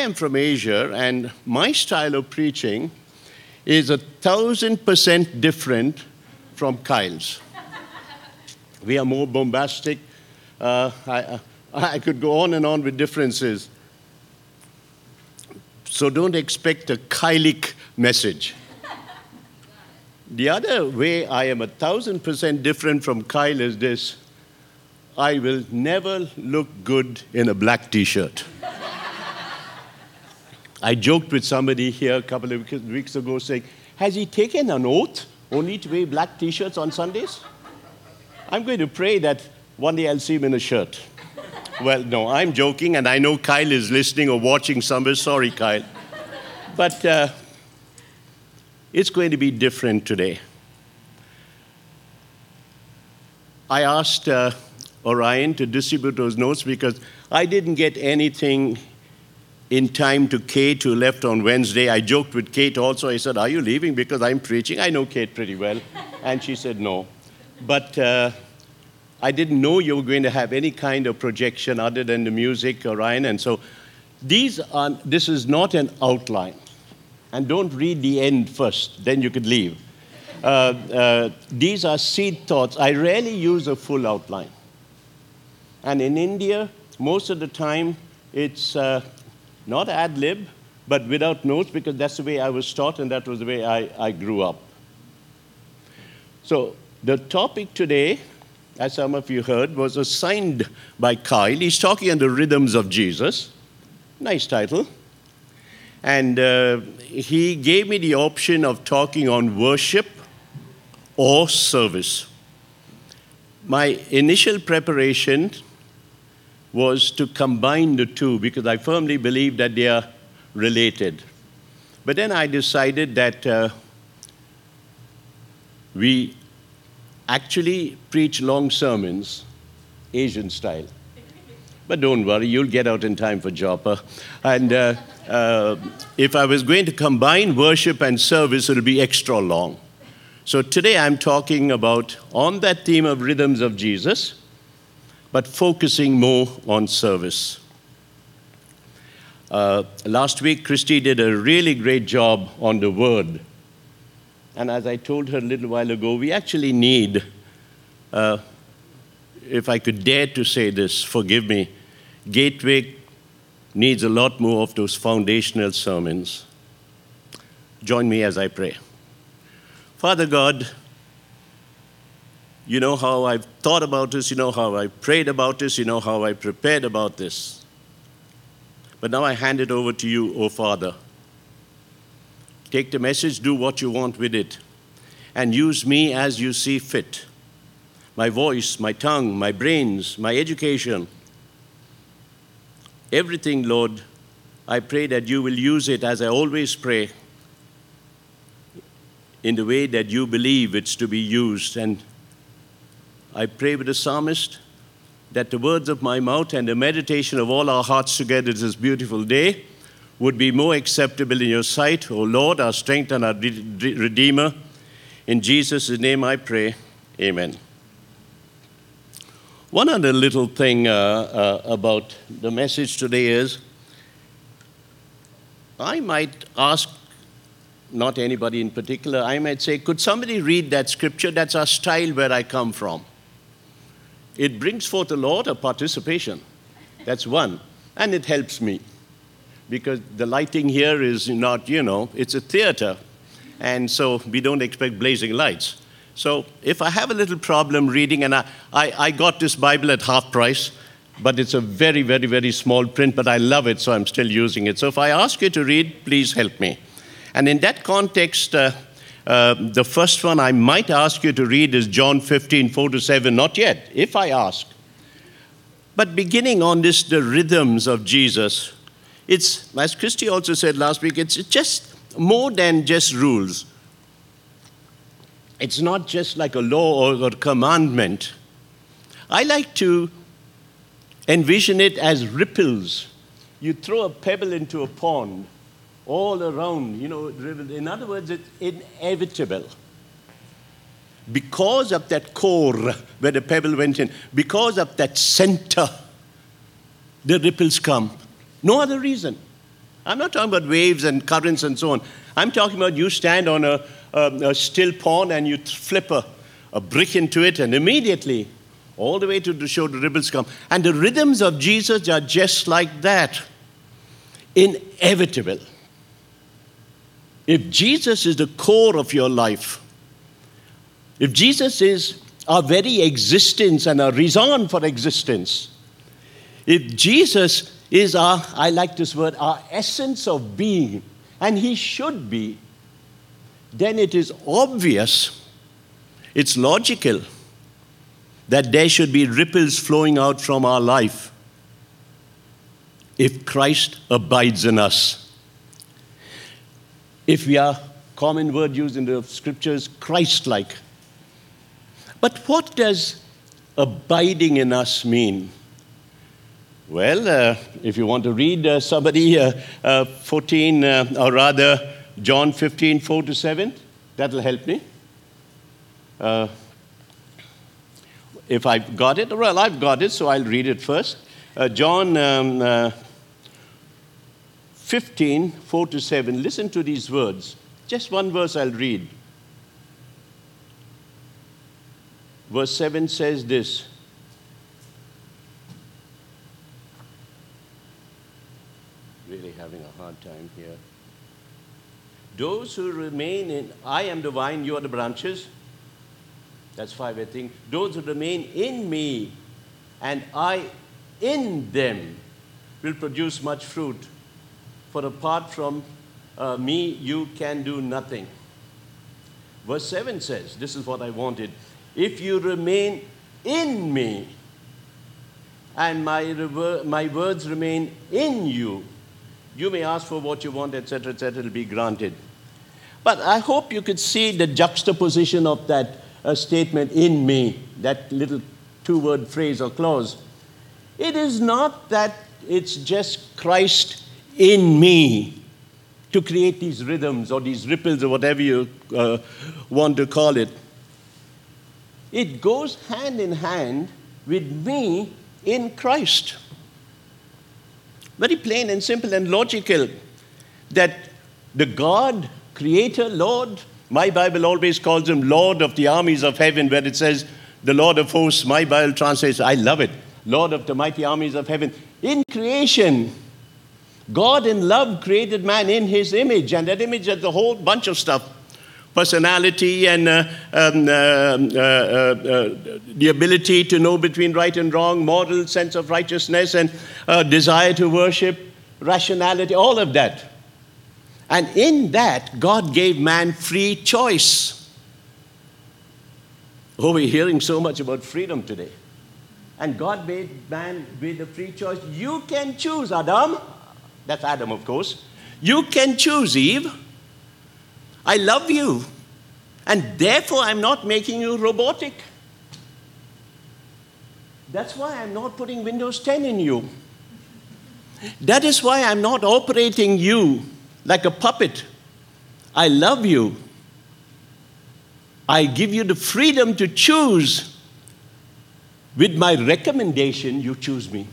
am from Asia, and my style of preaching is a thousand percent different from Kyle's. we are more bombastic. Uh, I, I could go on and on with differences. So don't expect a Kylic message. The other way I am a thousand percent different from Kyle is this I will never look good in a black t shirt. I joked with somebody here a couple of weeks ago saying, Has he taken an oath only to wear black t shirts on Sundays? I'm going to pray that one day I'll see him in a shirt. Well, no, I'm joking, and I know Kyle is listening or watching somewhere. Sorry, Kyle. But uh, it's going to be different today. I asked uh, Orion to distribute those notes because I didn't get anything in time to Kate, who left on Wednesday. I joked with Kate also. I said, Are you leaving? Because I'm preaching. I know Kate pretty well. And she said, No. But uh, I didn't know you were going to have any kind of projection other than the music, Orion. And so these are, this is not an outline. And don't read the end first, then you could leave. Uh, uh, these are seed thoughts. I rarely use a full outline. And in India, most of the time, it's uh, not ad lib, but without notes because that's the way I was taught and that was the way I, I grew up. So, the topic today, as some of you heard, was assigned by Kyle. He's talking on the rhythms of Jesus. Nice title. And uh, he gave me the option of talking on worship or service. My initial preparation was to combine the two because I firmly believe that they are related. But then I decided that uh, we actually preach long sermons, Asian style. But don't worry, you'll get out in time for Joppa. And uh, uh, if I was going to combine worship and service, it'll be extra long. So today I'm talking about on that theme of rhythms of Jesus but focusing more on service. Uh, last week, Christy did a really great job on the word. And as I told her a little while ago, we actually need, uh, if I could dare to say this, forgive me, Gateway needs a lot more of those foundational sermons. Join me as I pray. Father God, you know how I've thought about this. You know how I prayed about this. You know how I prepared about this. But now I hand it over to you, O Father. Take the message, do what you want with it, and use me as you see fit. My voice, my tongue, my brains, my education, everything, Lord, I pray that you will use it as I always pray in the way that you believe it's to be used and I pray with the psalmist that the words of my mouth and the meditation of all our hearts together this beautiful day would be more acceptable in your sight, O Lord, our strength and our Redeemer. In Jesus' name I pray. Amen. One other little thing uh, uh, about the message today is I might ask, not anybody in particular, I might say, could somebody read that scripture? That's our style where I come from. It brings forth a lot of participation. That's one. And it helps me because the lighting here is not, you know, it's a theater. And so we don't expect blazing lights. So if I have a little problem reading, and I, I, I got this Bible at half price, but it's a very, very, very small print, but I love it, so I'm still using it. So if I ask you to read, please help me. And in that context, uh, uh, the first one I might ask you to read is John 15, 4 to 7. Not yet, if I ask. But beginning on this, the rhythms of Jesus, it's, as Christy also said last week, it's just more than just rules. It's not just like a law or a commandment. I like to envision it as ripples. You throw a pebble into a pond, all around, you know, in other words, it's inevitable. Because of that core where the pebble went in, because of that center, the ripples come. No other reason. I'm not talking about waves and currents and so on. I'm talking about you stand on a, a, a still pond and you flip a, a brick into it, and immediately, all the way to the shore, the ripples come. And the rhythms of Jesus are just like that inevitable. If Jesus is the core of your life, if Jesus is our very existence and our reason for existence, if Jesus is our, I like this word, our essence of being, and He should be, then it is obvious, it's logical that there should be ripples flowing out from our life if Christ abides in us. If we are, common word used in the scriptures, Christ like. But what does abiding in us mean? Well, uh, if you want to read uh, somebody uh, uh 14, uh, or rather John 15, 4 to 7, that'll help me. Uh, if I've got it, well, I've got it, so I'll read it first. John um, 15, 4 to 7, listen to these words. Just one verse I'll read. Verse 7 says this Really having a hard time here. Those who remain in, I am the vine, you are the branches. That's five, I think. Those who remain in me and I in them will produce much fruit for apart from uh, me, you can do nothing. Verse 7 says, This is what I wanted. If you remain in me, and my, rever- my words remain in you, you may ask for what you want, etc., etc., it'll be granted. But I hope you could see the juxtaposition of that uh, statement in me, that little two word phrase or clause. It is not that it's just Christ in me to create these rhythms or these ripples or whatever you uh, want to call it. It goes hand in hand with me in Christ. Very plain and simple and logical that the God, Creator, Lord, my Bible always calls him Lord of the armies of heaven, where it says the Lord of hosts. My Bible translates, I love it, Lord of the mighty armies of heaven. In creation, God in love created man in his image, and that image has a whole bunch of stuff personality and uh, um, uh, uh, uh, the ability to know between right and wrong, moral sense of righteousness, and uh, desire to worship, rationality, all of that. And in that, God gave man free choice. Oh, we're hearing so much about freedom today. And God made man with a free choice. You can choose, Adam. That's Adam, of course. You can choose, Eve. I love you. And therefore, I'm not making you robotic. That's why I'm not putting Windows 10 in you. That is why I'm not operating you like a puppet. I love you. I give you the freedom to choose. With my recommendation, you choose me.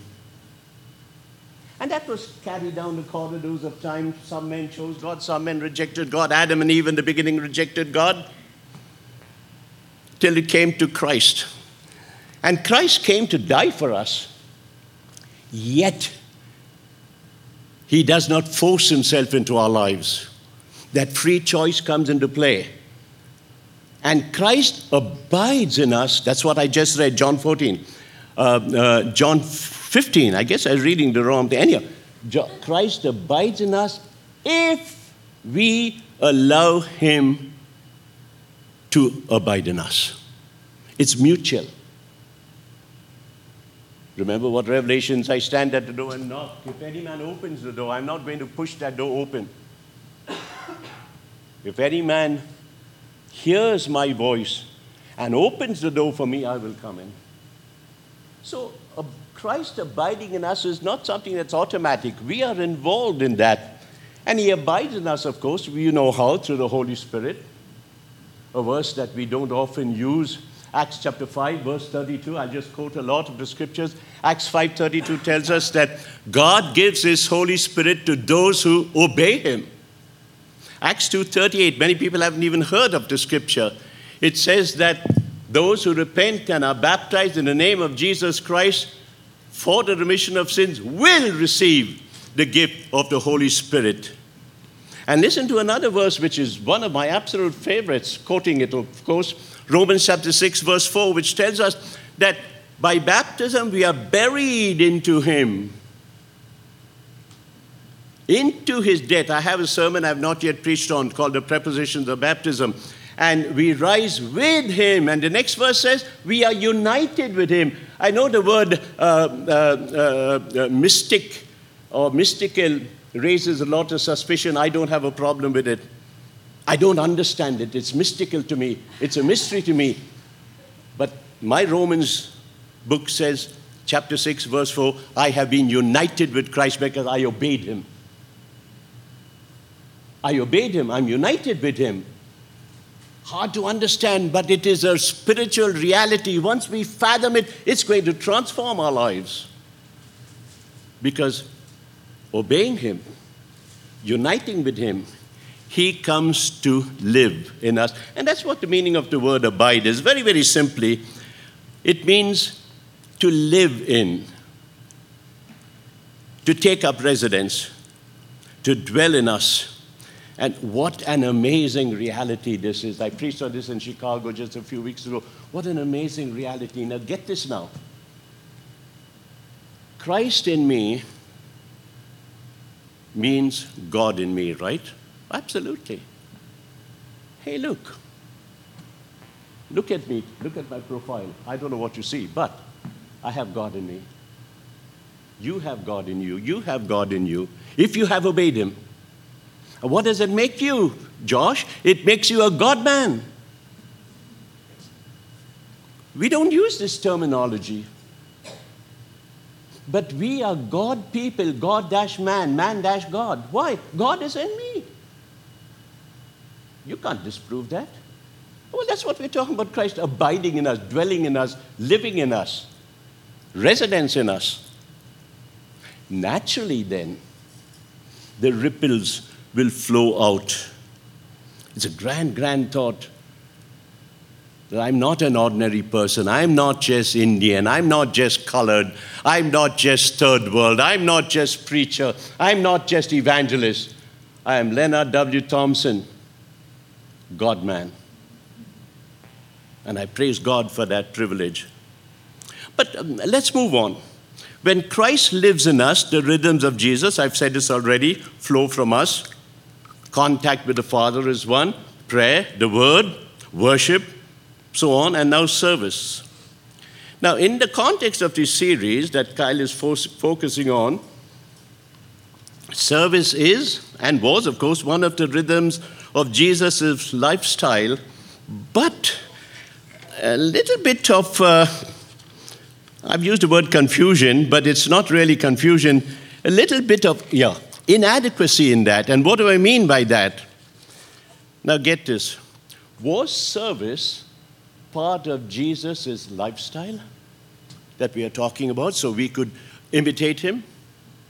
And that was carried down the corridors of time. Some men chose God, some men rejected God. Adam and Eve in the beginning rejected God till it came to Christ. And Christ came to die for us. Yet, he does not force himself into our lives. That free choice comes into play. And Christ abides in us. That's what I just read, John 14. Uh, uh, John 15. I guess I was reading the wrong thing. Anyhow, Christ abides in us if we allow Him to abide in us. It's mutual. Remember what Revelations I stand at the door and knock. If any man opens the door, I'm not going to push that door open. If any man hears my voice and opens the door for me, I will come in. So, Christ abiding in us is not something that's automatic. We are involved in that. And He abides in us, of course, you know how, through the Holy Spirit. A verse that we don't often use Acts chapter 5, verse 32. I'll just quote a lot of the scriptures. Acts 5:32 tells us that God gives his Holy Spirit to those who obey him. Acts 2:38, many people haven't even heard of the scripture. It says that those who repent and are baptized in the name of Jesus Christ for the remission of sins will receive the gift of the Holy Spirit. And listen to another verse, which is one of my absolute favorites, quoting it, of course, Romans chapter 6, verse 4, which tells us that by baptism we are buried into Him, into His death. I have a sermon I've not yet preached on called The Prepositions of Baptism. And we rise with Him. And the next verse says, we are united with Him. I know the word uh, uh, uh, uh mystic or mystical raises a lot of suspicion. I don't have a problem with it. I don't understand it. It's mystical to me, it's a mystery to me. But my Romans book says, chapter 6, verse 4, I have been united with Christ because I obeyed him. I obeyed him, I'm united with him. Hard to understand, but it is a spiritual reality. Once we fathom it, it's going to transform our lives. Because obeying Him, uniting with Him, He comes to live in us. And that's what the meaning of the word abide is. Very, very simply, it means to live in, to take up residence, to dwell in us. And what an amazing reality this is. I preached on this in Chicago just a few weeks ago. What an amazing reality. Now, get this now. Christ in me means God in me, right? Absolutely. Hey, look. Look at me. Look at my profile. I don't know what you see, but I have God in me. You have God in you. You have God in you. If you have obeyed Him. What does it make you, Josh? It makes you a God man. We don't use this terminology. But we are God people, God dash man, man dash God. Why? God is in me. You can't disprove that. Well, that's what we're talking about Christ abiding in us, dwelling in us, living in us, residence in us. Naturally, then, the ripples will flow out. It's a grand, grand thought that I'm not an ordinary person. I'm not just Indian. I'm not just colored. I'm not just third world. I'm not just preacher. I'm not just evangelist. I am Leonard W. Thompson, God man. And I praise God for that privilege. But um, let's move on. When Christ lives in us, the rhythms of Jesus, I've said this already, flow from us. Contact with the Father is one, prayer, the Word, worship, so on, and now service. Now, in the context of this series that Kyle is fo- focusing on, service is and was, of course, one of the rhythms of Jesus' lifestyle, but a little bit of, uh, I've used the word confusion, but it's not really confusion, a little bit of, yeah, inadequacy in that. And what do I mean by that? Now, get this. Was service part of Jesus' lifestyle that we are talking about so we could imitate him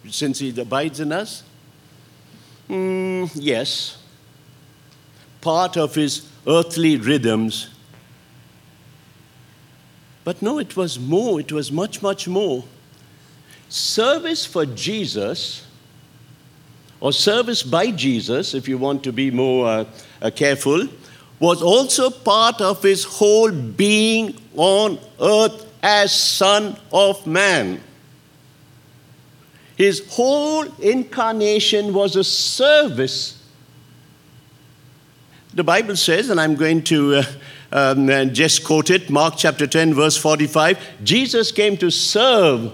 since he abides in us? Mm, yes. Part of his earthly rhythms. But no, it was more, it was much, much more. Service for Jesus, or service by Jesus, if you want to be more uh, uh, careful, was also part of his whole being on earth as Son of Man. His whole incarnation was a service. The Bible says, and I'm going to uh, um, uh, just quote it Mark chapter 10, verse 45 Jesus came to serve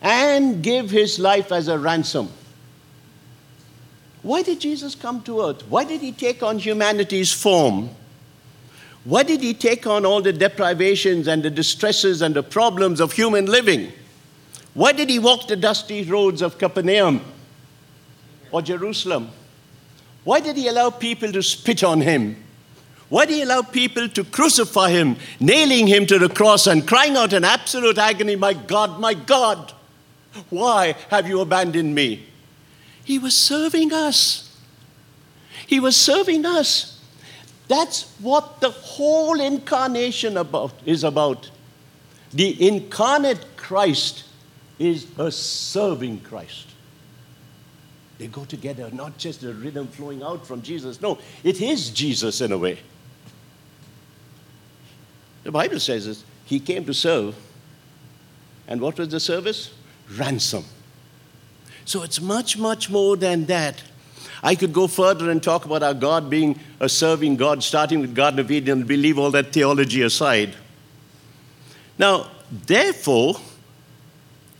and give his life as a ransom. Why did Jesus come to earth? Why did he take on humanity's form? Why did he take on all the deprivations and the distresses and the problems of human living? Why did he walk the dusty roads of Capernaum or Jerusalem? Why did he allow people to spit on him? Why did he allow people to crucify him, nailing him to the cross and crying out in absolute agony, My God, my God, why have you abandoned me? He was serving us. He was serving us. That's what the whole incarnation about is about. The incarnate Christ is a serving Christ. They go together, not just the rhythm flowing out from Jesus. No, it is Jesus in a way. The Bible says this, he came to serve. And what was the service? Ransom. So it's much, much more than that. I could go further and talk about our God being a serving God, starting with Garden of Eden, and we leave all that theology aside. Now, therefore,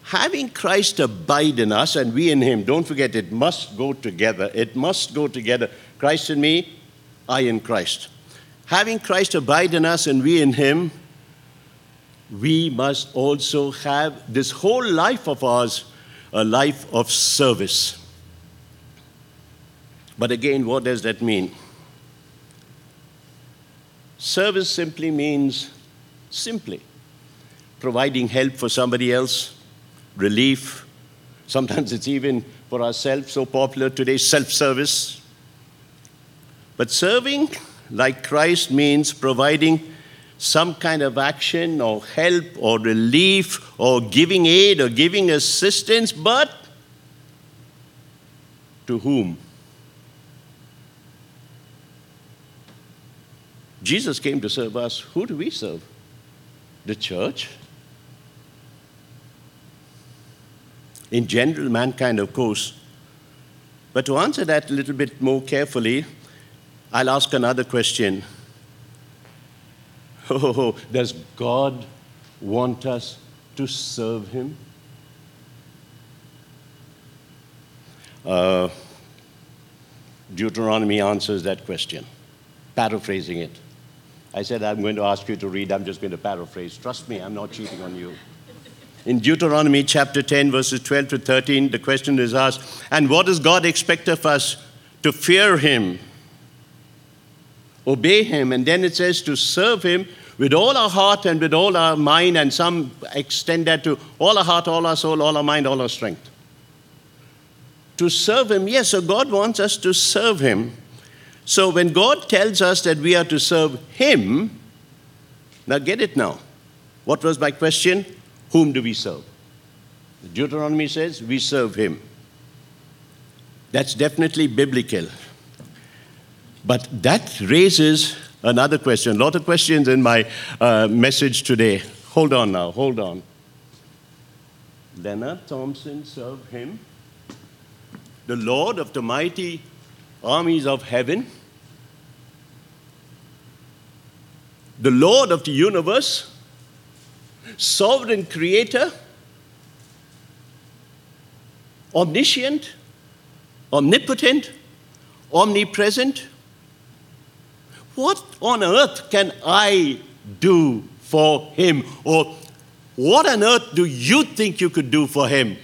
having Christ abide in us and we in him, don't forget it must go together. It must go together. Christ in me, I in Christ. Having Christ abide in us and we in him, we must also have this whole life of ours a life of service. But again, what does that mean? Service simply means simply providing help for somebody else, relief. Sometimes it's even for ourselves, so popular today, self service. But serving like Christ means providing some kind of action or help or relief or giving aid or giving assistance, but to whom? Jesus came to serve us. Who do we serve? The church? in general, mankind, of course. But to answer that a little bit more carefully, I'll ask another question. Oh, does God want us to serve Him? Uh, Deuteronomy answers that question, paraphrasing it. I said, I'm going to ask you to read, I'm just going to paraphrase. Trust me, I'm not cheating on you. In Deuteronomy chapter 10, verses 12 to 13, the question is asked And what does God expect of us? To fear Him, obey Him, and then it says to serve Him with all our heart and with all our mind, and some extend that to all our heart, all our soul, all our mind, all our strength. To serve Him, yes, so God wants us to serve Him. So when God tells us that we are to serve Him, now get it now. What was my question? Whom do we serve? Deuteronomy says we serve him. That's definitely biblical. But that raises another question. A lot of questions in my uh, message today. Hold on now, hold on. Leonard Thompson served him, the Lord of the mighty armies of heaven, the Lord of the universe, sovereign creator, omniscient, omnipotent, omnipresent. What on earth can I do for him? Or what on earth do you think you could do for him?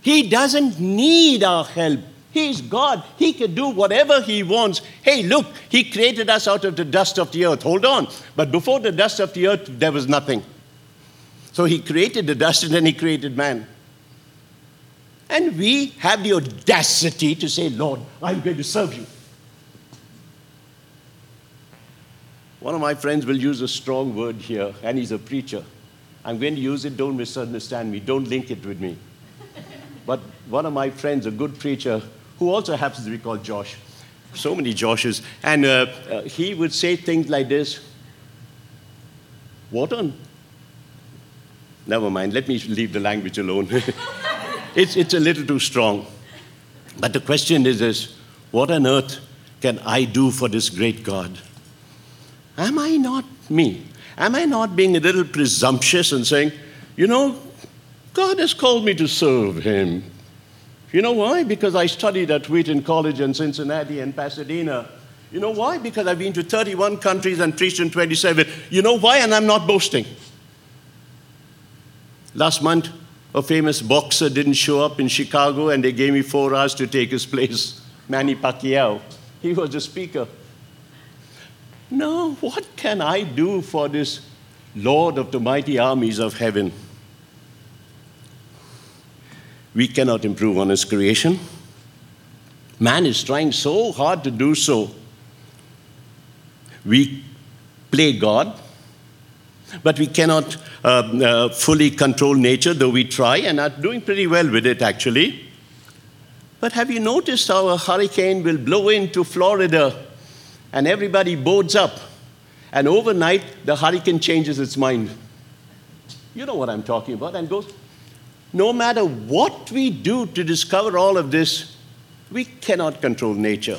He doesn't need our help. He's God. He can do whatever He wants. Hey, look, He created us out of the dust of the earth. Hold on. But before the dust of the earth, there was nothing. So He created the dust and then He created man. And we have the audacity to say, Lord, I'm going to serve you. One of my friends will use a strong word here, and he's a preacher. I'm going to use it, don't misunderstand me, don't link it with me. But one of my friends, a good preacher, who also happens to be called Josh. So many Joshes. And uh, uh, he would say things like this What on? Never mind, let me leave the language alone. it's, it's a little too strong. But the question is this what on earth can I do for this great God? Am I not me? Am I not being a little presumptuous and saying, you know, God has called me to serve Him. You know why? Because I studied at Wheaton College in Cincinnati and Pasadena. You know why? Because I've been to 31 countries and preached in 27. You know why? And I'm not boasting. Last month, a famous boxer didn't show up in Chicago and they gave me four hours to take his place. Manny Pacquiao. He was the speaker. No, what can I do for this Lord of the mighty armies of heaven? We cannot improve on his creation. Man is trying so hard to do so. We play God, but we cannot uh, uh, fully control nature, though we try and are doing pretty well with it actually. But have you noticed how a hurricane will blow into Florida and everybody boards up, and overnight the hurricane changes its mind? You know what I'm talking about, and goes, no matter what we do to discover all of this, we cannot control nature.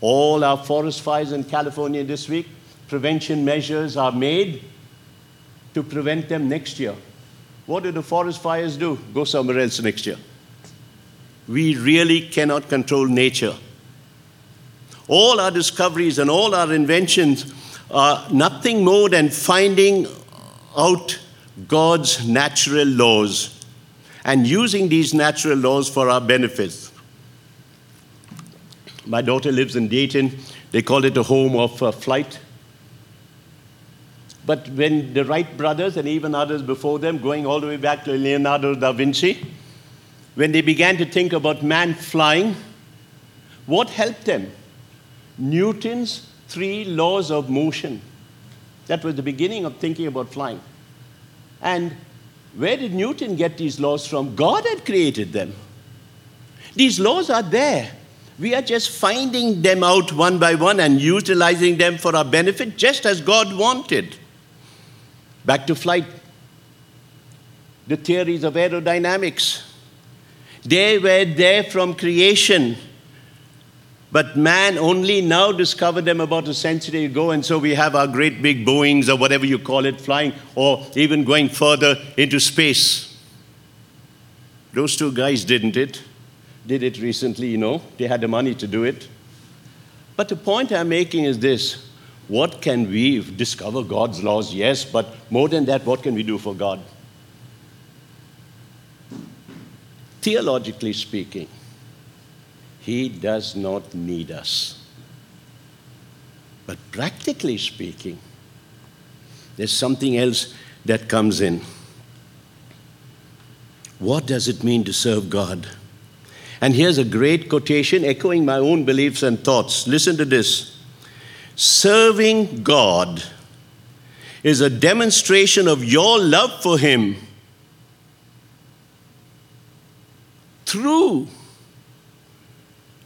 All our forest fires in California this week, prevention measures are made to prevent them next year. What do the forest fires do? Go somewhere else next year. We really cannot control nature. All our discoveries and all our inventions are nothing more than finding out God's natural laws and using these natural laws for our benefits. My daughter lives in Dayton. They call it a home of uh, flight. But when the Wright brothers and even others before them, going all the way back to Leonardo da Vinci, when they began to think about man flying, what helped them? Newton's three laws of motion. That was the beginning of thinking about flying. And where did Newton get these laws from? God had created them. These laws are there. We are just finding them out one by one and utilizing them for our benefit, just as God wanted. Back to flight. The theories of aerodynamics. They were there from creation. But man only now discovered them about a century ago, and so we have our great big Boeings or whatever you call it flying, or even going further into space. Those two guys didn't it. Did it recently, you know. They had the money to do it. But the point I'm making is this what can we discover God's laws? Yes, but more than that, what can we do for God? Theologically speaking, he does not need us. But practically speaking, there's something else that comes in. What does it mean to serve God? And here's a great quotation echoing my own beliefs and thoughts. Listen to this Serving God is a demonstration of your love for Him through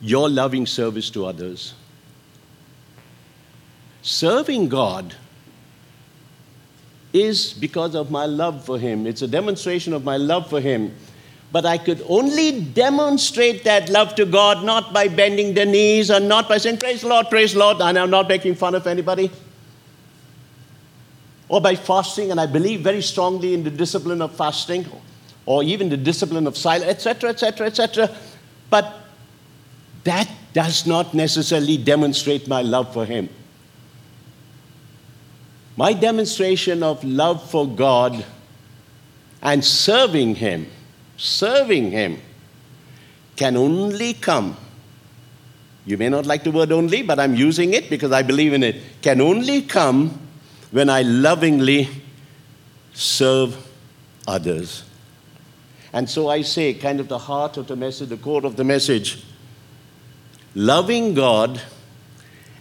your loving service to others. Serving God is because of my love for Him. It's a demonstration of my love for Him. But I could only demonstrate that love to God not by bending the knees or not by saying, Praise the Lord, praise the Lord, and I'm not making fun of anybody. Or by fasting, and I believe very strongly in the discipline of fasting, or even the discipline of silence, etc., etc., etc. But that does not necessarily demonstrate my love for Him. My demonstration of love for God and serving Him, serving Him, can only come. You may not like the word only, but I'm using it because I believe in it. Can only come when I lovingly serve others. And so I say, kind of the heart of the message, the core of the message Loving God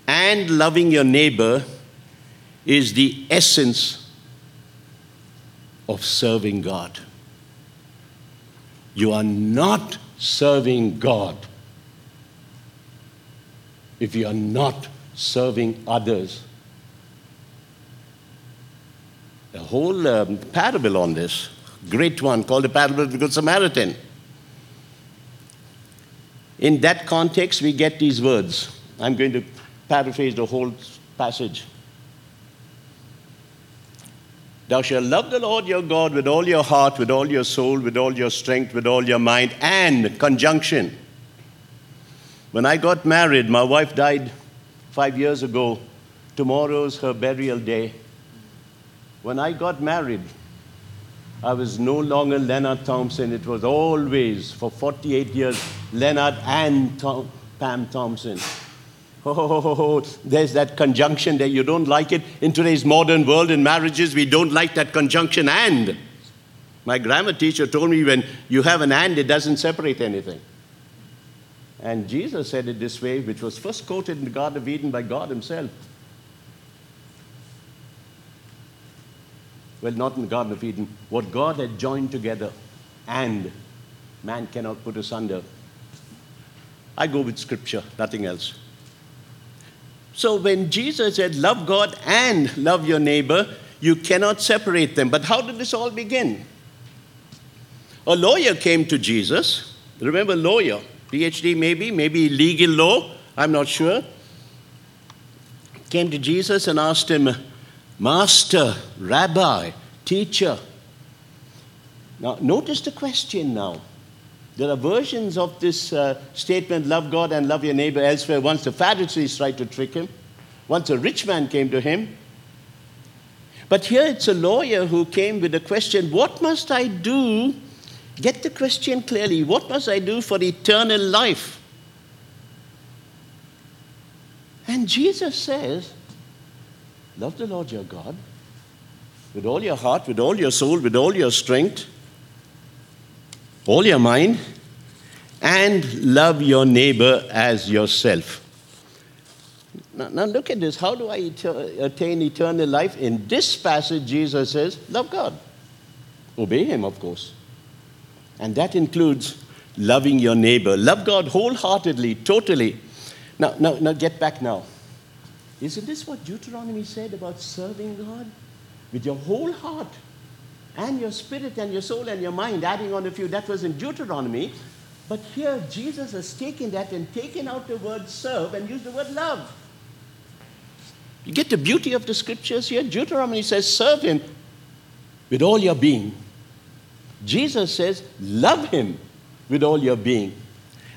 and loving your neighbor is the essence of serving God. You are not serving God if you are not serving others. A whole um, parable on this, great one called the parable of the Good Samaritan. In that context, we get these words. I'm going to paraphrase the whole passage. Thou shalt love the Lord your God with all your heart, with all your soul, with all your strength, with all your mind, and conjunction. When I got married, my wife died five years ago. Tomorrow's her burial day. When I got married, I was no longer Leonard Thompson. It was always, for 48 years, Leonard and Tom, Pam Thompson. Oh, there's that conjunction there. You don't like it. In today's modern world, in marriages, we don't like that conjunction and. My grammar teacher told me when you have an and, it doesn't separate anything. And Jesus said it this way, which was first quoted in the Garden of Eden by God Himself. Well, not in the Garden of Eden. What God had joined together, and man cannot put asunder. I go with Scripture, nothing else. So when Jesus said, Love God and love your neighbor, you cannot separate them. But how did this all begin? A lawyer came to Jesus. Remember, lawyer, PhD maybe, maybe legal law, I'm not sure. Came to Jesus and asked him, Master, Rabbi, Teacher. Now, notice the question now. There are versions of this uh, statement, love God and love your neighbor, elsewhere. Once the Pharisees tried to trick him, once a rich man came to him. But here it's a lawyer who came with a question What must I do? Get the question clearly. What must I do for eternal life? And Jesus says, Love the Lord your God with all your heart, with all your soul, with all your strength all your mind, and love your neighbor as yourself. Now, now look at this. How do I attain eternal life? In this passage, Jesus says, Love God. Obey Him, of course. And that includes loving your neighbor. Love God wholeheartedly, totally. Now, now, now get back now. Isn't this what Deuteronomy said about serving God? With your whole heart, and your spirit and your soul and your mind, adding on a few. That was in Deuteronomy. But here, Jesus has taken that and taken out the word serve and used the word love. You get the beauty of the scriptures here? Deuteronomy says, serve him with all your being. Jesus says, love him with all your being.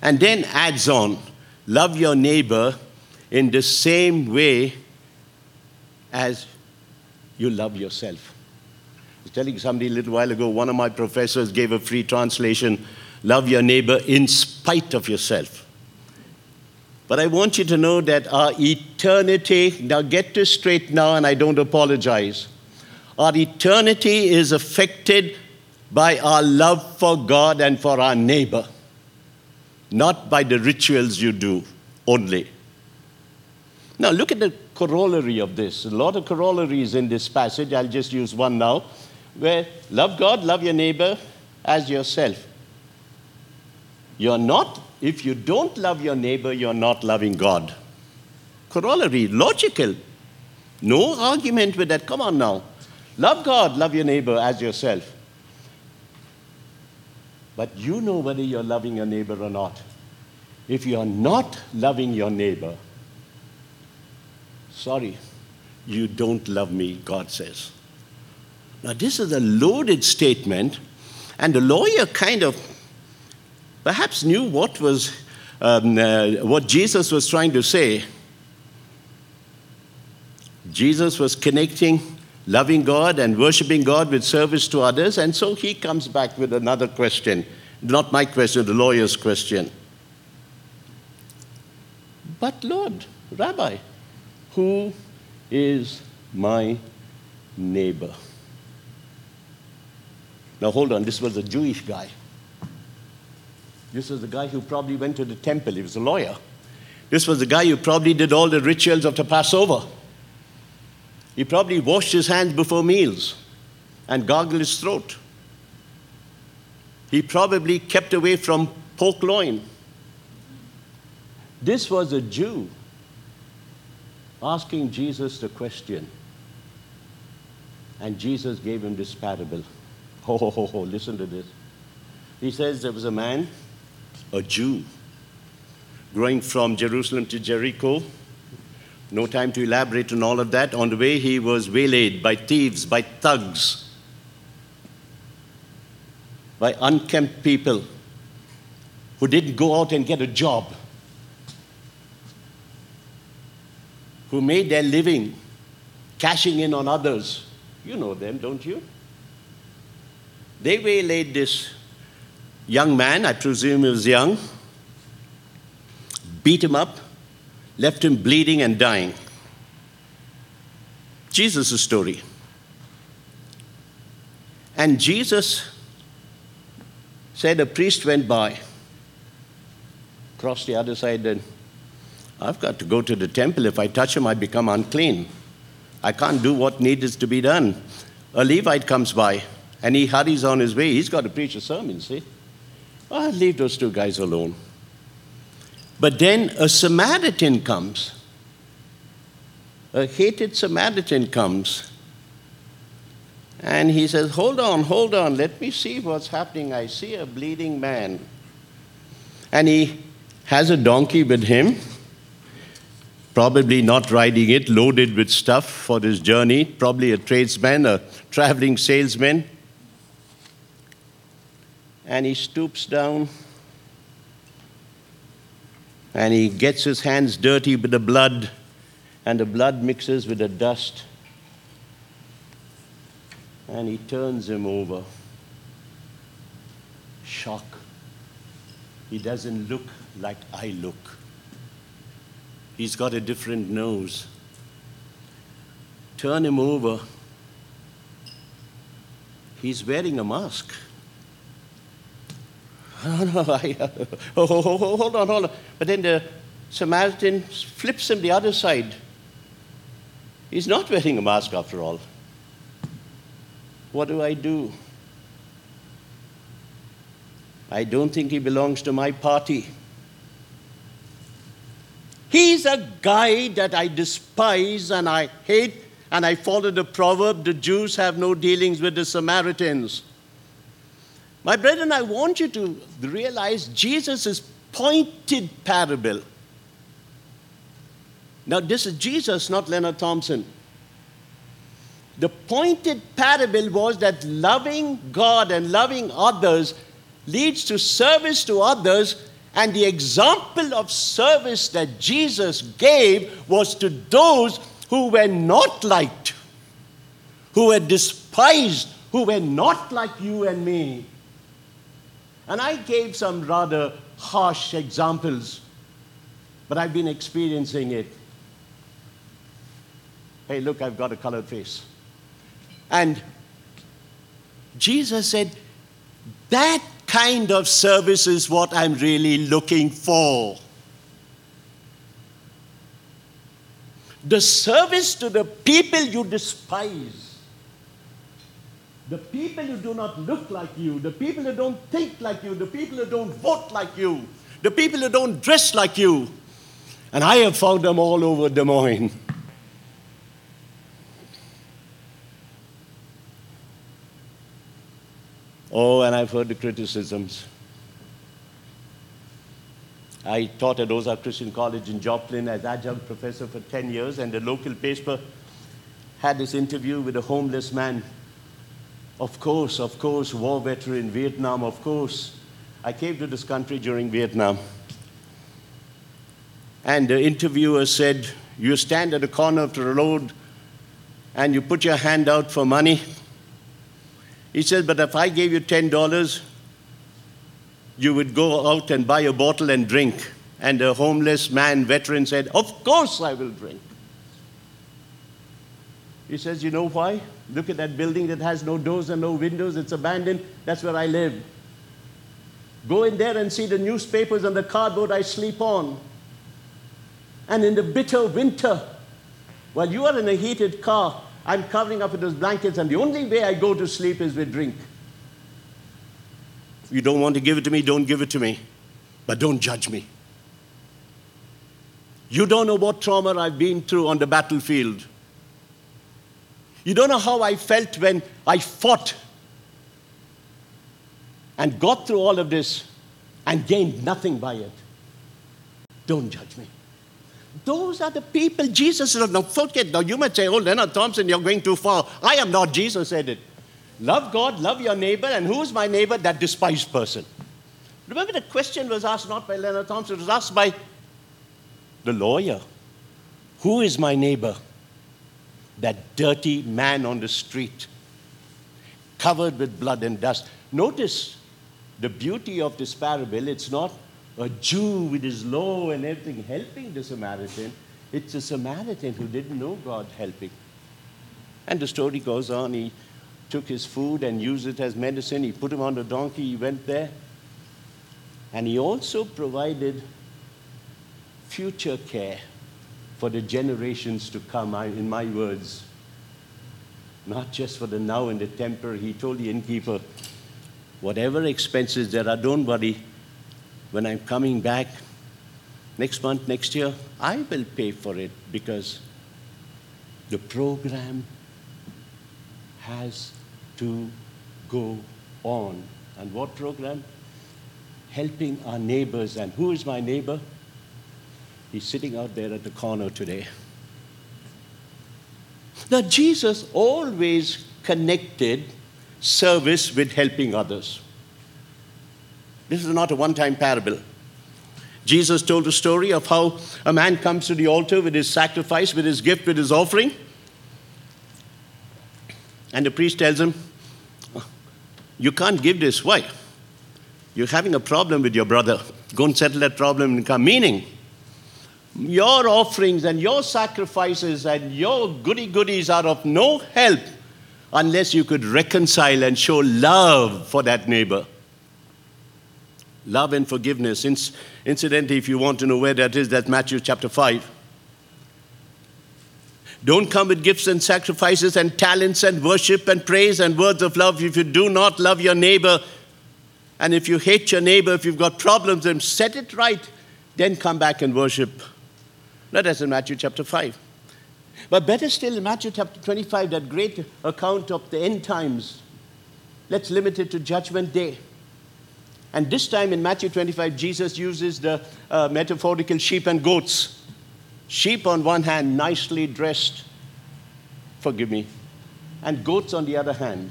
And then adds on, love your neighbor in the same way as you love yourself I was telling somebody a little while ago, one of my professors gave a free translation love your neighbor in spite of yourself. But I want you to know that our eternity, now get this straight now, and I don't apologize. Our eternity is affected by our love for God and for our neighbor, not by the rituals you do only. Now, look at the corollary of this. A lot of corollaries in this passage. I'll just use one now where love God, love your neighbor as yourself. You're not, if you don't love your neighbor, you're not loving God. Corollary, logical. No argument with that. Come on now. Love God, love your neighbor as yourself. But you know whether you're loving your neighbor or not. If you're not loving your neighbor, sorry, you don't love me, God says. Now, this is a loaded statement, and the lawyer kind of perhaps knew what was um, uh, what Jesus was trying to say. Jesus was connecting loving God and worshiping God with service to others, and so he comes back with another question. Not my question, the lawyer's question. But Lord, Rabbi, who is my neighbor? Now, hold on, this was a Jewish guy. This was the guy who probably went to the temple, he was a lawyer. This was the guy who probably did all the rituals of the Passover. He probably washed his hands before meals and gargled his throat. He probably kept away from pork loin. This was a Jew asking Jesus the question. And Jesus gave him this parable. Ho, oh, ho, ho, ho, listen to this. He says there was a man, a Jew, going from Jerusalem to Jericho. No time to elaborate on all of that. On the way, he was waylaid by thieves, by thugs, by unkempt people who didn't go out and get a job, who made their living cashing in on others. You know them, don't you? They waylaid this young man, I presume he was young, beat him up, left him bleeding and dying. Jesus' story. And Jesus said a priest went by, crossed the other side, and I've got to go to the temple. If I touch him, I become unclean. I can't do what needs to be done. A Levite comes by and he hurries on his way. He's got to preach a sermon, see? Well, leave those two guys alone. But then a Samaritan comes. A hated Samaritan comes. And he says, Hold on, hold on, let me see what's happening. I see a bleeding man. And he has a donkey with him probably not riding it, loaded with stuff for this journey, probably a tradesman, a traveling salesman. And he stoops down and he gets his hands dirty with the blood, and the blood mixes with the dust. And he turns him over. Shock. He doesn't look like I look. He's got a different nose. Turn him over. He's wearing a mask. Oh, no, uh, oh, oh, oh, hold on, hold on. But then the Samaritan flips him the other side. He's not wearing a mask after all. What do I do? I don't think he belongs to my party. He's a guy that I despise and I hate, and I follow the proverb the Jews have no dealings with the Samaritans. My brethren, I want you to realize Jesus' pointed parable. Now, this is Jesus, not Leonard Thompson. The pointed parable was that loving God and loving others leads to service to others and the example of service that Jesus gave was to those who were not liked, who were despised, who were not like you and me. And I gave some rather harsh examples, but I've been experiencing it. Hey, look, I've got a colored face. And Jesus said, that kind of service is what I'm really looking for. The service to the people you despise, the people who do not look like you, the people who don't think like you, the people who don't vote like you, the people who don't dress like you. And I have found them all over Des Moines. Oh, and I've heard the criticisms. I taught at Ozark Christian College in Joplin as adjunct professor for 10 years, and the local paper had this interview with a homeless man. Of course, of course, war veteran, Vietnam, of course. I came to this country during Vietnam. And the interviewer said, You stand at the corner of the road and you put your hand out for money he says, But if I gave you $10, you would go out and buy a bottle and drink. And the homeless man, veteran, said, Of course I will drink. He says, You know why? Look at that building that has no doors and no windows. It's abandoned. That's where I live. Go in there and see the newspapers and the cardboard I sleep on. And in the bitter winter, while you are in a heated car, I'm covering up with those blankets, and the only way I go to sleep is with drink. If you don't want to give it to me, don't give it to me. But don't judge me. You don't know what trauma I've been through on the battlefield. You don't know how I felt when I fought and got through all of this and gained nothing by it. Don't judge me. Those are the people Jesus said, now forget. Now you might say, oh, Leonard Thompson, you're going too far. I am not. Jesus said it. Love God, love your neighbor, and who's my neighbor? That despised person. Remember, the question was asked not by Leonard Thompson, it was asked by the lawyer. Who is my neighbor? That dirty man on the street, covered with blood and dust. Notice the beauty of this parable. It's not a Jew with his law and everything helping the Samaritan. It's a Samaritan who didn't know God helping. And the story goes on. He took his food and used it as medicine. He put him on a donkey. He went there. And he also provided future care for the generations to come, in my words. Not just for the now and the temporary. He told the innkeeper, whatever expenses there are, don't worry. When I'm coming back next month, next year, I will pay for it because the program has to go on. And what program? Helping our neighbors. And who is my neighbor? He's sitting out there at the corner today. Now, Jesus always connected service with helping others. This is not a one time parable. Jesus told a story of how a man comes to the altar with his sacrifice, with his gift, with his offering. And the priest tells him, You can't give this. Why? You're having a problem with your brother. Go and settle that problem and come. Meaning, your offerings and your sacrifices and your goody goodies are of no help unless you could reconcile and show love for that neighbor. Love and forgiveness. Incidentally, if you want to know where that is, that's Matthew chapter 5. Don't come with gifts and sacrifices and talents and worship and praise and words of love if you do not love your neighbor. And if you hate your neighbor, if you've got problems, then set it right. Then come back and worship. Now, that's in Matthew chapter 5. But better still, in Matthew chapter 25, that great account of the end times. Let's limit it to Judgment Day. And this time in Matthew 25, Jesus uses the uh, metaphorical sheep and goats. Sheep on one hand, nicely dressed, forgive me, and goats on the other hand.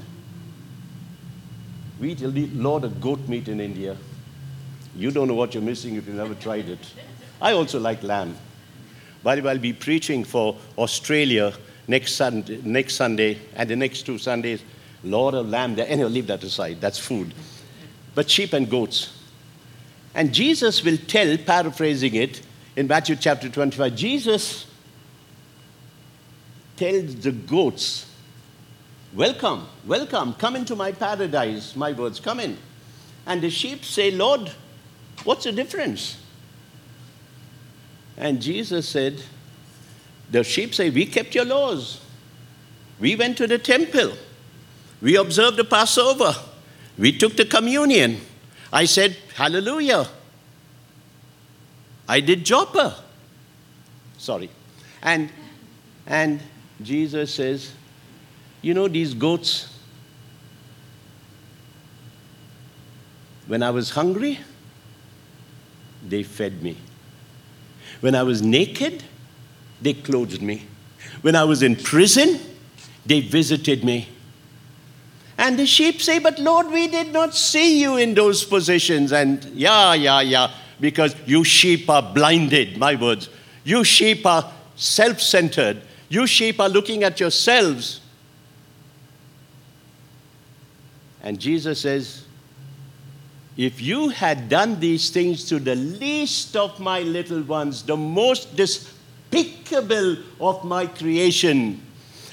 We eat a lot of goat meat in India. You don't know what you're missing if you've never tried it. I also like lamb. By the way, I'll be preaching for Australia next Sunday, next Sunday and the next two Sundays. Lord of lamb there. Anyway, leave that aside. That's food. But sheep and goats. And Jesus will tell, paraphrasing it, in Matthew chapter 25, Jesus tells the goats, Welcome, welcome, come into my paradise, my words, come in. And the sheep say, Lord, what's the difference? And Jesus said, The sheep say, We kept your laws. We went to the temple. We observed the Passover. We took the communion. I said, Hallelujah. I did Joppa. Sorry. And, and Jesus says, You know, these goats, when I was hungry, they fed me. When I was naked, they clothed me. When I was in prison, they visited me. And the sheep say, But Lord, we did not see you in those positions. And yeah, yeah, yeah, because you sheep are blinded, my words. You sheep are self centered. You sheep are looking at yourselves. And Jesus says, if you had done these things to the least of my little ones, the most despicable of my creation,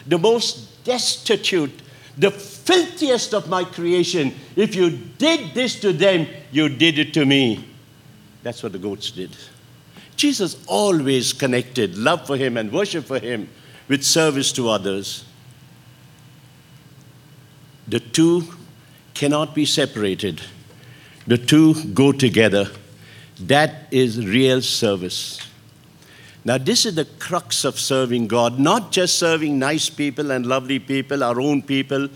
the most destitute, the filthiest of my creation, if you did this to them, you did it to me. That's what the goats did. Jesus always connected love for him and worship for him with service to others. The two cannot be separated. The two go together. That is real service. Now, this is the crux of serving God, not just serving nice people and lovely people, our own people,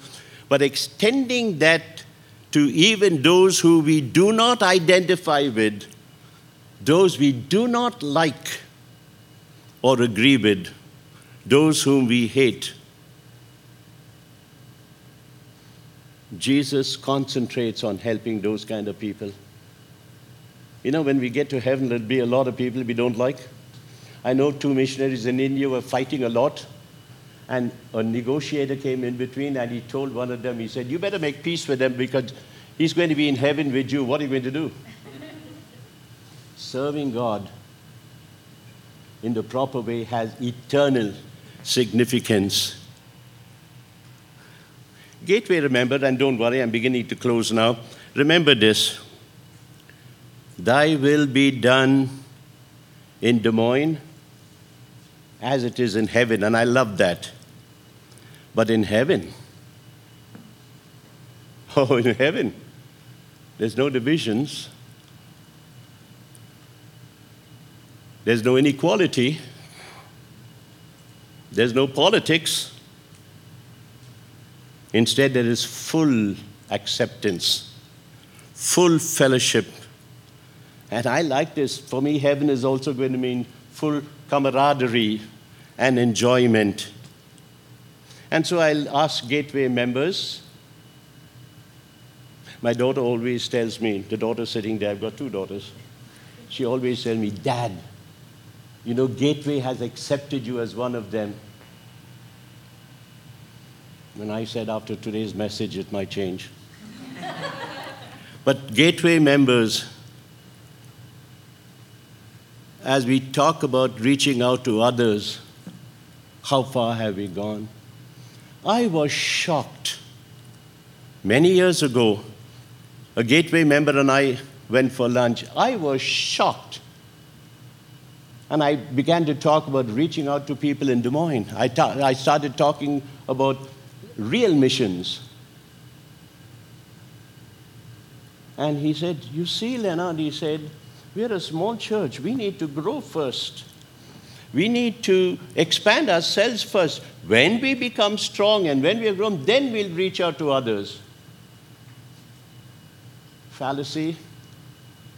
but extending that to even those who we do not identify with, those we do not like or agree with, those whom we hate. Jesus concentrates on helping those kind of people. You know, when we get to heaven, there'll be a lot of people we don't like. I know two missionaries in India were fighting a lot, and a negotiator came in between and he told one of them, he said, You better make peace with them because he's going to be in heaven with you. What are you going to do? serving God in the proper way has eternal significance. Gateway, remember, and don't worry, I'm beginning to close now. Remember this Thy will be done in Des Moines as it is in heaven, and I love that. But in heaven, oh, in heaven, there's no divisions, there's no inequality, there's no politics. Instead, there is full acceptance, full fellowship. And I like this. For me, heaven is also going to mean full camaraderie and enjoyment. And so I'll ask Gateway members. My daughter always tells me, the daughter sitting there, I've got two daughters. She always tells me, Dad, you know, Gateway has accepted you as one of them. And I said, after today's message, it might change. but Gateway members, as we talk about reaching out to others, how far have we gone? I was shocked. Many years ago, a Gateway member and I went for lunch. I was shocked. And I began to talk about reaching out to people in Des Moines. I, ta- I started talking about real missions. And he said, You see, Leonard, he said, we're a small church. We need to grow first. We need to expand ourselves first. When we become strong and when we are grown, then we'll reach out to others. Fallacy.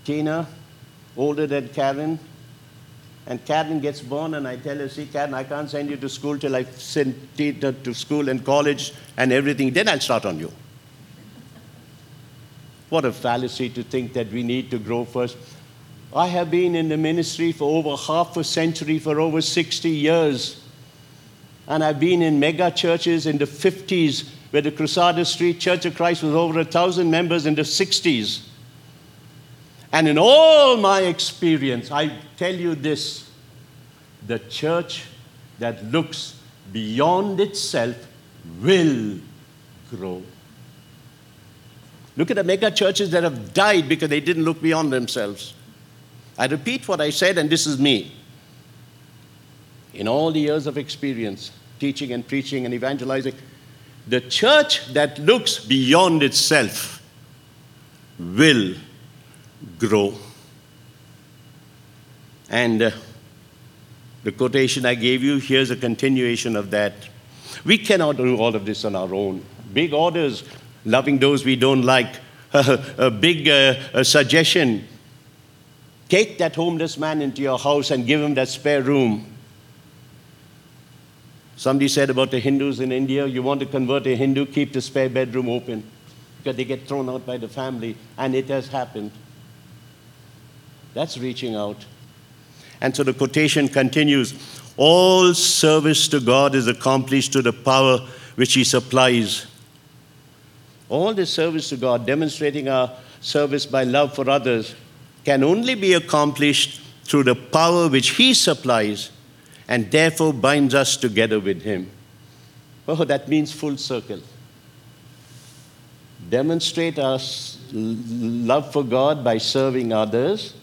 Tina, older than Karen. And Karen gets born, and I tell her, See, Karen, I can't send you to school till I send Tina to school and college and everything. Then I'll start on you. What a fallacy to think that we need to grow first. I have been in the ministry for over half a century, for over 60 years. And I've been in mega churches in the 50s, where the Crusader Street Church of Christ was over a thousand members in the 60s. And in all my experience, I tell you this the church that looks beyond itself will grow. Look at the mega churches that have died because they didn't look beyond themselves. I repeat what I said, and this is me. In all the years of experience, teaching and preaching and evangelizing, the church that looks beyond itself will grow. And uh, the quotation I gave you, here's a continuation of that. We cannot do all of this on our own. Big orders, loving those we don't like, a big uh, a suggestion Take that homeless man into your house and give him that spare room. Somebody said about the Hindus in India, you want to convert a Hindu, keep the spare bedroom open because they get thrown out by the family, and it has happened. That's reaching out. And so the quotation continues All service to God is accomplished to the power which He supplies. All this service to God, demonstrating our service by love for others, can only be accomplished through the power which He supplies and therefore binds us together with Him. Oh, that means full circle. Demonstrate our love for God by serving others.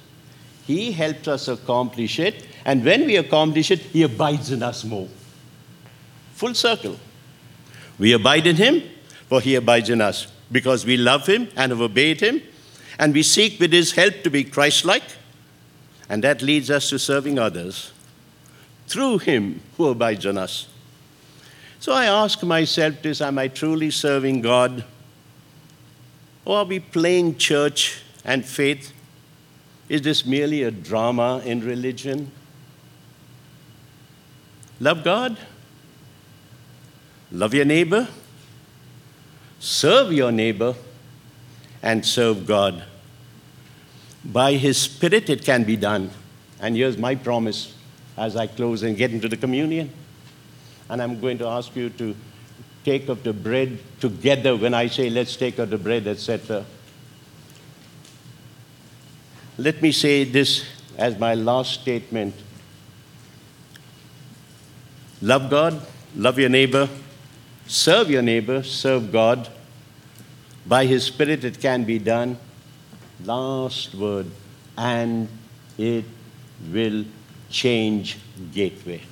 He helps us accomplish it, and when we accomplish it, He abides in us more. Full circle. We abide in Him, for He abides in us. Because we love Him and have obeyed Him, and we seek with His help to be Christ like, and that leads us to serving others through Him who abides in us. So I ask myself this Am I truly serving God? Or are we playing church and faith? Is this merely a drama in religion? Love God, love your neighbor, serve your neighbor and serve God. By His Spirit, it can be done. And here's my promise as I close and get into the communion. And I'm going to ask you to take of the bread together when I say, let's take of the bread, etc. let me say this as my last statement. Love God, love your neighbor, serve your neighbor, serve God. By His Spirit, it can be done. Last word, and it will change Gateway.